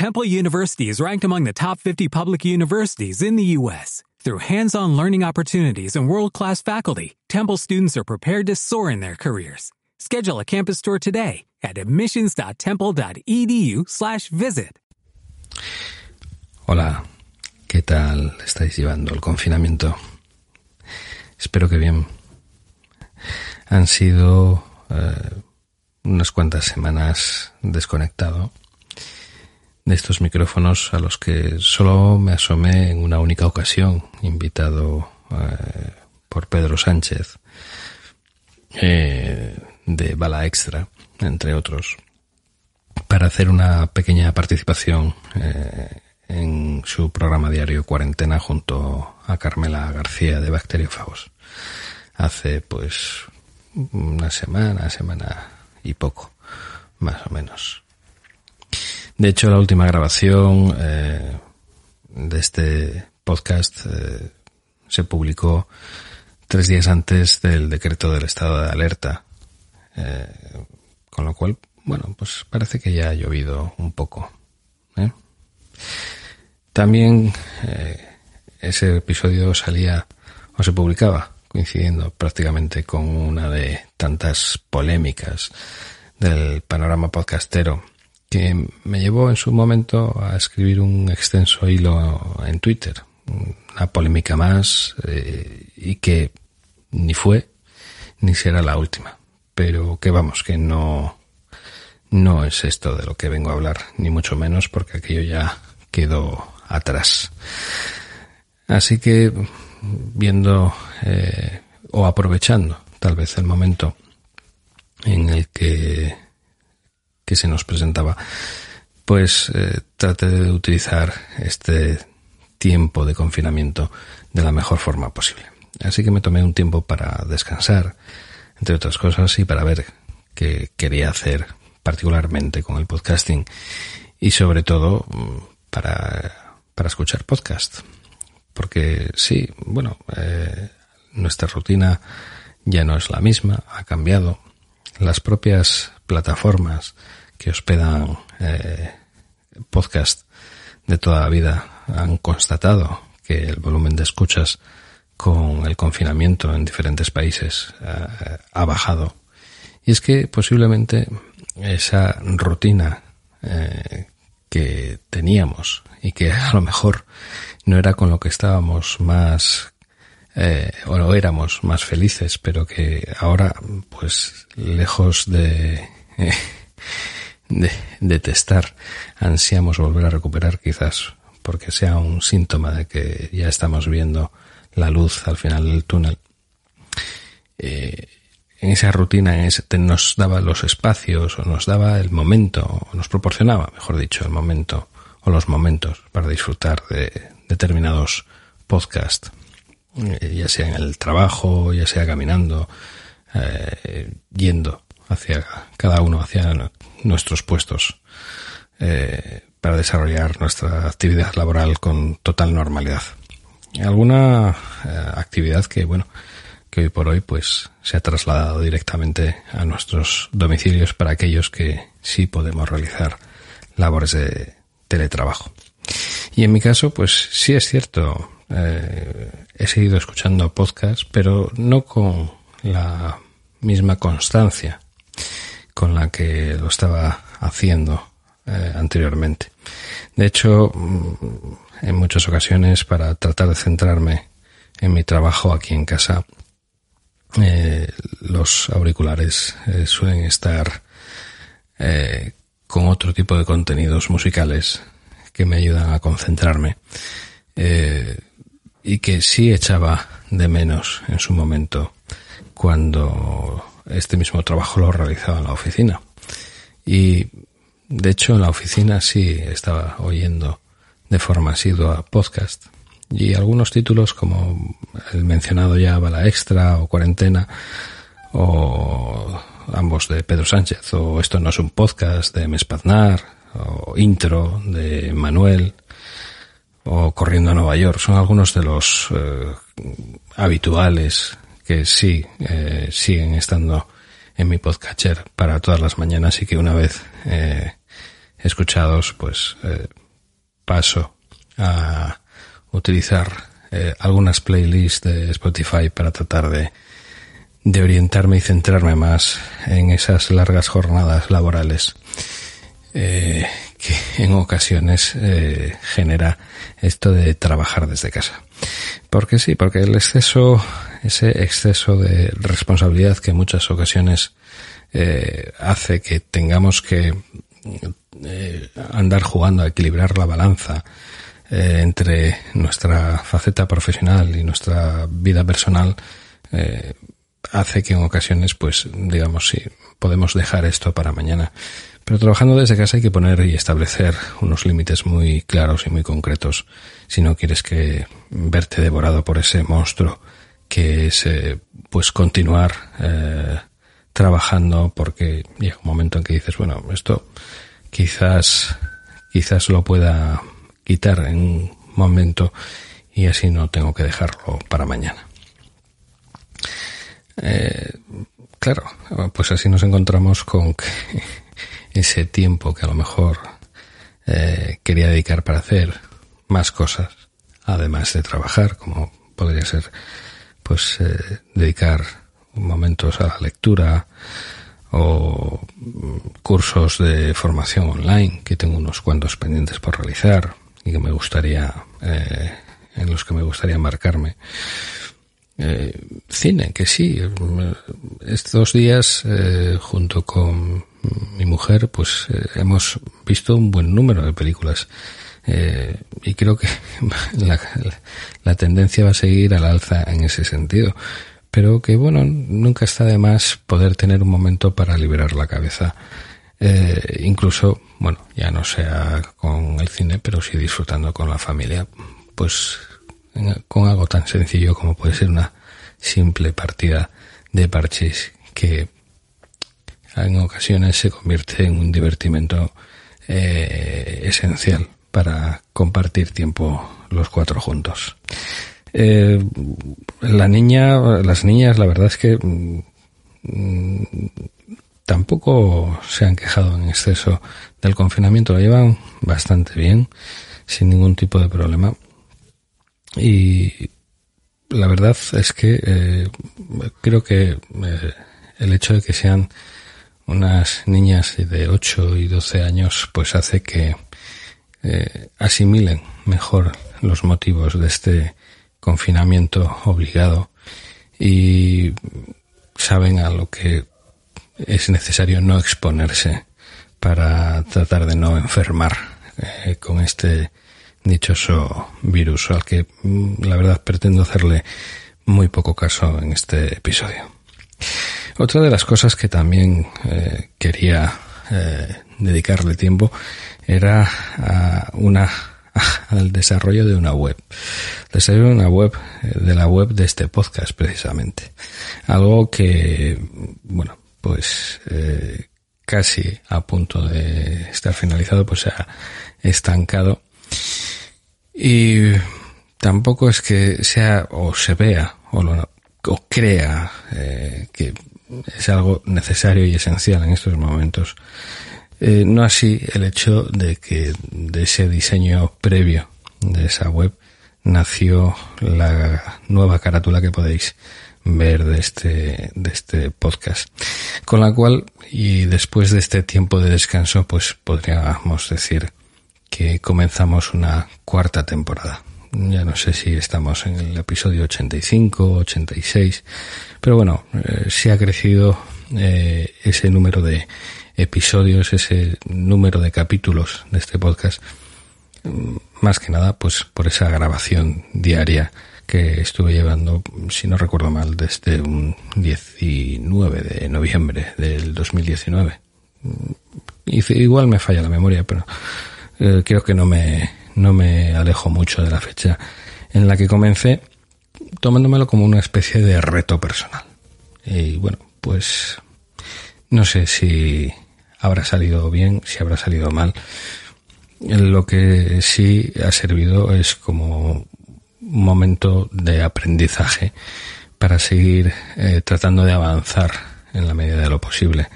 Temple University is ranked among the top 50 public universities in the U.S. Through hands-on learning opportunities and world-class faculty, Temple students are prepared to soar in their careers. Schedule a campus tour today at admissions.temple.edu/visit. Hola, ¿qué tal estáis llevando el confinamiento? Espero que bien. Han sido eh, unas cuantas semanas desconectado de estos micrófonos a los que solo me asomé en una única ocasión, invitado eh, por Pedro Sánchez eh, de Bala Extra, entre otros, para hacer una pequeña participación eh, en su programa diario Cuarentena junto a Carmela García de Bacteriófagos. Hace pues una semana, semana y poco, más o menos. De hecho, la última grabación eh, de este podcast eh, se publicó tres días antes del decreto del estado de alerta, eh, con lo cual, bueno, pues parece que ya ha llovido un poco. También ese episodio salía o se publicaba coincidiendo prácticamente con una de tantas polémicas del panorama podcastero que me llevó en su momento a escribir un extenso hilo en Twitter, una polémica más eh, y que ni fue ni será la última. Pero que vamos, que no, no es esto de lo que vengo a hablar, ni mucho menos porque aquello ya quedó atrás. Así que viendo eh, o aprovechando tal vez el momento en el que que se nos presentaba, pues eh, trate de utilizar este tiempo de confinamiento de la mejor forma posible. Así que me tomé un tiempo para descansar, entre otras cosas, y para ver qué quería hacer particularmente con el podcasting y sobre todo mm, para, para escuchar podcast. Porque sí, bueno, eh, nuestra rutina ya no es la misma, ha cambiado. Las propias plataformas que hospedan eh, podcast de toda la vida han constatado que el volumen de escuchas con el confinamiento en diferentes países eh, ha bajado. Y es que posiblemente esa rutina eh, que teníamos y que a lo mejor no era con lo que estábamos más eh, o no éramos más felices, pero que ahora, pues, lejos de de detestar, ansiamos volver a recuperar quizás porque sea un síntoma de que ya estamos viendo la luz al final del túnel. Eh, en esa rutina nos daba los espacios o nos daba el momento, o nos proporcionaba, mejor dicho, el momento o los momentos para disfrutar de determinados podcasts, eh, ya sea en el trabajo, ya sea caminando, eh, yendo hacia cada uno, hacia nuestros puestos eh, para desarrollar nuestra actividad laboral con total normalidad. Alguna eh, actividad que, bueno, que hoy por hoy pues se ha trasladado directamente a nuestros domicilios para aquellos que sí podemos realizar labores de teletrabajo. Y en mi caso, pues sí es cierto, eh, he seguido escuchando podcasts, pero no con la misma constancia con la que lo estaba haciendo eh, anteriormente. De hecho, mm, en muchas ocasiones, para tratar de centrarme en mi trabajo aquí en casa, eh, los auriculares eh, suelen estar con otro tipo de contenidos musicales que me ayudan a concentrarme y que sí echaba de menos en su momento cuando este mismo trabajo lo realizaba en la oficina. Y de hecho en la oficina sí estaba oyendo de forma asidua podcast y algunos títulos como el mencionado ya Bala Extra o Cuarentena o ambos de Pedro Sánchez o Esto no es un podcast de Mespaznar o Intro de Manuel o Corriendo a Nueva York son algunos de los eh, habituales que sí eh, siguen estando en mi podcatcher para todas las mañanas y que una vez eh, escuchados, pues eh, paso a utilizar algunas playlists de Spotify para tratar de, de orientarme y centrarme más en esas largas jornadas laborales que en ocasiones eh, genera esto de trabajar desde casa. Porque sí, porque el exceso, ese exceso de responsabilidad que en muchas ocasiones eh, hace que tengamos que eh, andar jugando a equilibrar la balanza entre nuestra faceta profesional y nuestra vida personal, hace que en ocasiones, pues, digamos, sí, podemos dejar esto para mañana. Pero trabajando desde casa hay que poner y establecer unos límites muy claros y muy concretos. Si no quieres que verte devorado por ese monstruo que es eh, pues continuar eh, trabajando porque llega un momento en que dices bueno esto quizás quizás lo pueda quitar en un momento y así no tengo que dejarlo para mañana. Eh, claro pues así nos encontramos con que ese tiempo que a lo mejor eh, quería dedicar para hacer más cosas, además de trabajar, como podría ser, pues, eh, dedicar momentos a la lectura o mm, cursos de formación online, que tengo unos cuantos pendientes por realizar y que me gustaría, eh, en los que me gustaría marcarme. Eh, cine, que sí. Estos días, eh, junto con mi mujer, pues eh, hemos visto un buen número de películas. Eh, y creo que la, tendencia va a seguir al alza en ese sentido. Pero que bueno, nunca está de más poder tener un momento para liberar la cabeza. Eh, incluso, bueno, ya no sea con el cine, pero sí disfrutando con la familia. Pues con algo tan sencillo como puede ser una simple partida de parches que en ocasiones se convierte en un divertimento eh, esencial para compartir tiempo los cuatro juntos. Eh, la niña, las niñas, la verdad es que mm, tampoco se han quejado en exceso del confinamiento, lo llevan bastante bien, sin ningún tipo de problema. Y la verdad es que eh, creo que eh, el hecho de que sean unas niñas de 8 y 12 años pues hace que eh, asimilen mejor los motivos de este confinamiento obligado y saben a lo que es necesario no exponerse para tratar de no enfermar eh, con este dichoso virus al que mm, la verdad pretendo hacerle muy poco caso en este episodio. Otra de las cosas que también eh, quería eh, dedicarle tiempo era a una al desarrollo de una web. Desarrollo de una web, eh, de la web de este podcast precisamente. Algo que, bueno, pues eh, casi a punto de estar finalizado, pues se ha estancado y tampoco es que sea o se vea o, lo, o crea eh, que es algo necesario y esencial en estos momentos. Eh, no así el hecho de que de ese diseño previo de esa web nació la nueva carátula que podéis ver de este, de este podcast. Con la cual, y después de este tiempo de descanso, pues podríamos decir que comenzamos una cuarta temporada. Ya no sé si estamos en el episodio 85, 86, pero bueno, eh, se ha crecido eh, ese número de episodios, ese número de capítulos de este podcast, mm, más que nada pues por esa grabación diaria que estuve llevando, si no recuerdo mal, desde un 19 de noviembre del 2019. Mm, igual me falla la memoria, pero eh, creo que no me, no me alejo mucho de la fecha en la que comencé, tomándomelo como una especie de reto personal. Y bueno, pues no sé si habrá salido bien, si habrá salido mal. Lo que sí ha servido es como un momento de aprendizaje para seguir eh, tratando de avanzar en la medida de lo posible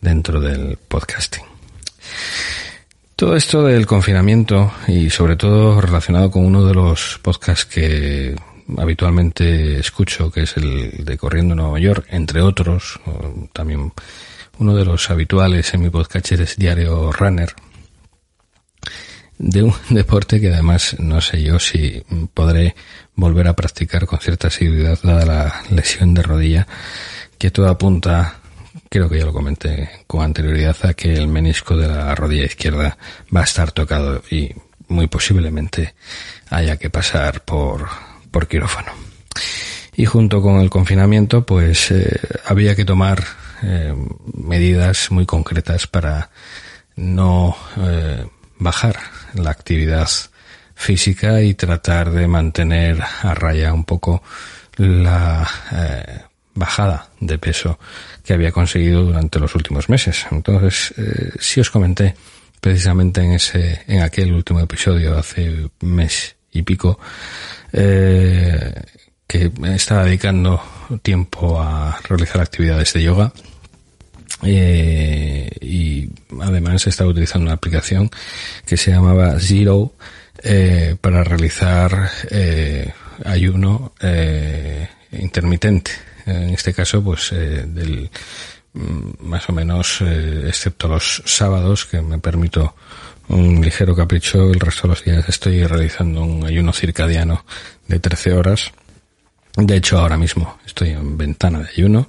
dentro del podcasting. Todo esto del confinamiento y sobre todo relacionado con uno de los podcasts que habitualmente escucho, que es el de Corriendo Nueva York, entre otros, también uno de los habituales en mi podcast es Diario Runner, de un deporte que además no sé yo si podré volver a practicar con cierta seguridad dada la lesión de rodilla que todo apunta creo que ya lo comenté con anterioridad a que el menisco de la rodilla izquierda va a estar tocado y muy posiblemente haya que pasar por, por quirófano. Y junto con el confinamiento, pues eh, había que tomar eh, medidas muy concretas para no eh, bajar la actividad física y tratar de mantener a raya un poco la bajada de peso que había conseguido durante los últimos meses. Entonces, eh, sí os comenté precisamente en ese, en aquel último episodio hace mes y pico, eh, que estaba dedicando tiempo a realizar actividades de yoga. Eh, y además estaba utilizando una aplicación que se llamaba Zero eh, para realizar eh, ayuno eh, intermitente en este caso, pues eh, del mm, más o menos, eh, excepto los sábados, que me permito un ligero capricho, el resto de los días estoy realizando un ayuno circadiano de 13 horas. De hecho, ahora mismo estoy en ventana de ayuno.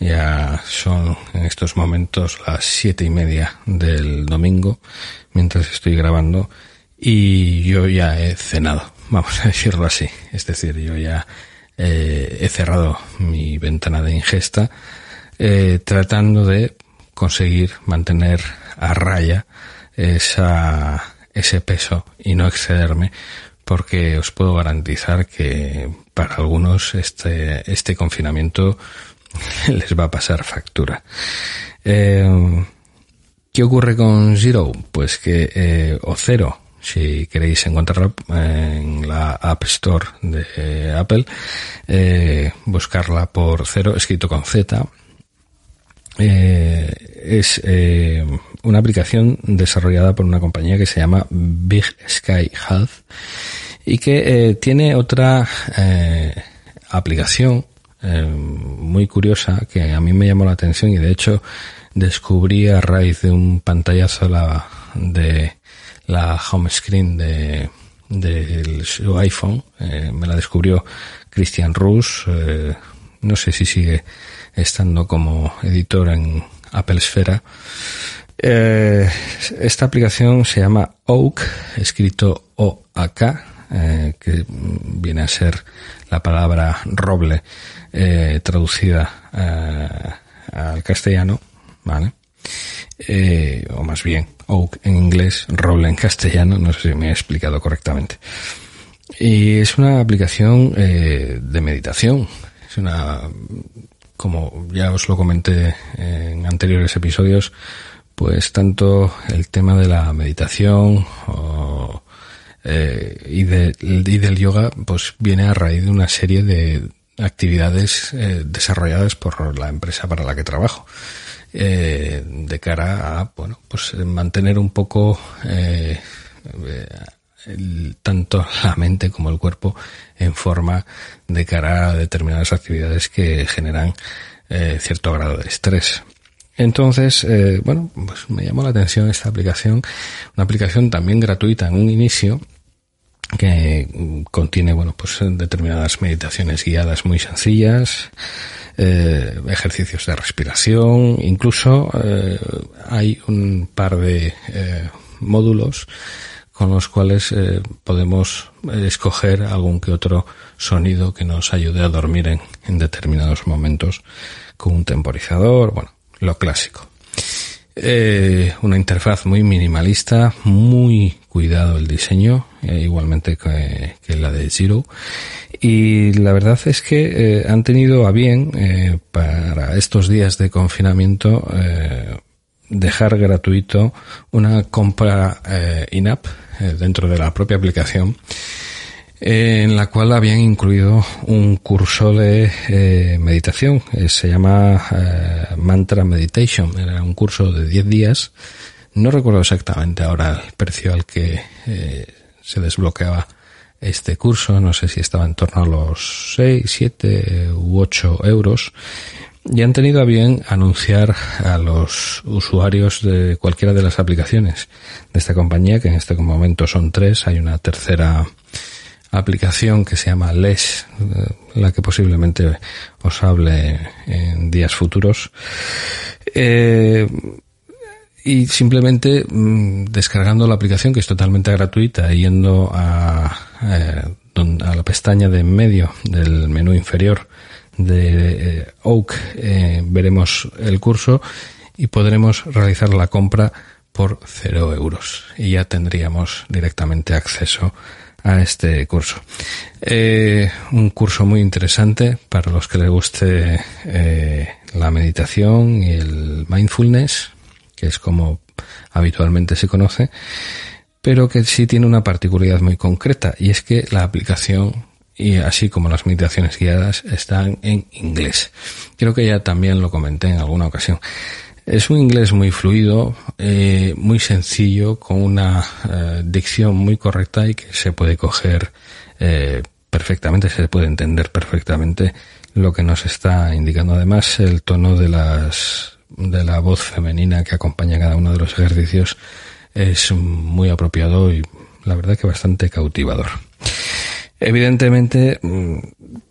Ya son en estos momentos las siete y media del domingo, mientras estoy grabando, y yo ya he cenado, vamos a decirlo así. Es decir, yo ya eh, he cerrado mi ventana de ingesta eh, tratando de conseguir mantener a raya esa, ese peso y no excederme porque os puedo garantizar que para algunos este, este confinamiento les va a pasar factura. Eh, ¿Qué ocurre con Zero? Pues que, o Cero, si queréis encontrarla en la App Store de Apple, eh, buscarla por cero, escrito con Z. Eh, es eh, una aplicación desarrollada por una compañía que se llama Big Sky Health y que eh, tiene otra eh, aplicación eh, muy curiosa que a mí me llamó la atención y de hecho descubrí a raíz de un pantallazo la, de la home screen de, de su iPhone. Eh, me la descubrió Christian Rus. Eh, no sé si sigue estando como editor en Apple Esfera. Eh, esta aplicación se llama Oak, escrito O-A-K, que viene a ser la palabra roble traducida al castellano, ¿vale? Eh, o más bien oak en inglés, roble en castellano, no sé si me he explicado correctamente. Y es una aplicación eh, de meditación, es una, como ya os lo comenté en anteriores episodios, pues tanto el tema de la meditación eh, y del yoga, pues viene a raíz de una serie de actividades eh, desarrolladas por la empresa para la que trabajo eh, de cara a bueno pues mantener un poco eh, tanto la mente como el cuerpo en forma de cara a determinadas actividades que generan eh, cierto grado de estrés. Entonces, eh, bueno, pues me llamó la atención esta aplicación, una aplicación también gratuita en un inicio, que contiene, bueno, pues determinadas meditaciones guiadas muy sencillas, eh, ejercicios de respiración, incluso eh, hay un par de eh, módulos con los cuales eh, podemos escoger algún que otro sonido que nos ayude a dormir en determinados momentos con un temporizador, bueno, lo clásico. Eh, una interfaz muy minimalista, muy cuidado el diseño, eh, igualmente que, la de Zero. Y la verdad es que eh, han tenido a bien eh, para estos días de confinamiento dejar gratuito una compra in-app dentro de la propia aplicación en la cual habían incluido un curso de eh, meditación, eh, se llama eh, Mantra Meditation, era un curso de 10 días. No recuerdo exactamente ahora el precio al que eh, se desbloqueaba este curso, no sé si estaba en torno a los 6, 7 u 8 euros, y han tenido a bien anunciar a los usuarios de cualquiera de las aplicaciones de esta compañía, que en este momento son tres, hay una tercera aplicación que se llama LES, eh, la que posiblemente os hable en días futuros. Eh, y simplemente mm, descargando la aplicación que es totalmente gratuita yendo a, eh, a la pestaña de en medio del menú inferior de Oak veremos el curso y podremos realizar la compra por cero euros y ya tendríamos directamente acceso a este curso. un curso muy interesante para los que les guste la meditación y el mindfulness que es como habitualmente se conoce, pero que sí tiene una particularidad muy concreta y es que la aplicación y así como las meditaciones guiadas están en inglés. Creo que ya también lo comenté en alguna ocasión. Es un inglés muy fluido, eh, muy sencillo, con una eh, dicción muy correcta y que se puede coger eh, perfectamente, se puede entender perfectamente lo que nos está indicando. Además, el tono de las de la voz femenina que acompaña cada uno de los ejercicios es muy apropiado y la verdad que bastante cautivador. Evidentemente, mm,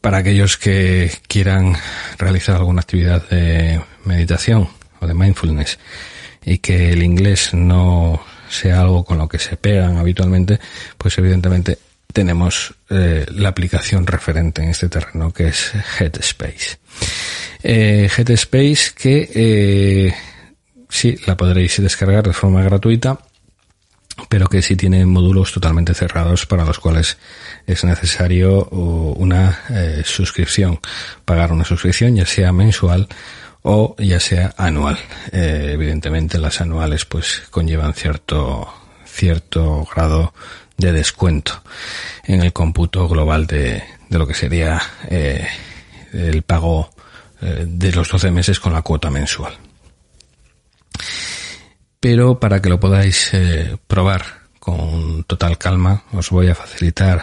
para aquellos que quieran realizar alguna actividad de meditación o de mindfulness y que el inglés no sea algo con lo que se pegan habitualmente, pues evidentemente tenemos eh, la aplicación referente en este terreno que es Headspace. Eh, Headspace que eh, sí la podréis descargar de forma gratuita pero que sí tiene módulos totalmente cerrados para los cuales es necesario una eh, suscripción, pagar una suscripción ya sea mensual o ya sea anual. Eh, evidentemente las anuales pues conllevan cierto cierto grado de descuento en el cómputo global de, de lo que sería eh, el pago eh, de los 12 meses con la cuota mensual. Pero para que lo podáis probar con total calma, os voy a facilitar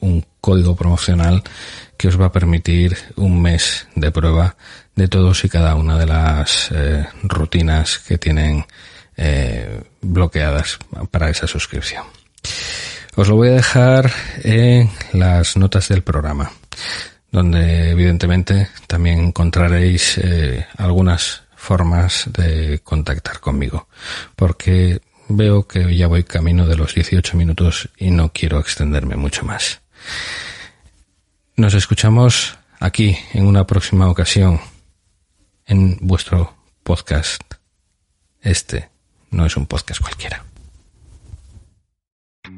un código promocional que os va a permitir un mes de prueba de todos y cada una de las rutinas que tienen bloqueadas para esa suscripción. Os lo voy a dejar en las notas del programa, donde evidentemente también encontraréis eh, algunas formas de contactar conmigo, porque veo que ya voy camino de los 18 minutos y no quiero extenderme mucho más. Nos escuchamos aquí en una próxima ocasión en vuestro podcast. Este no es un podcast cualquiera.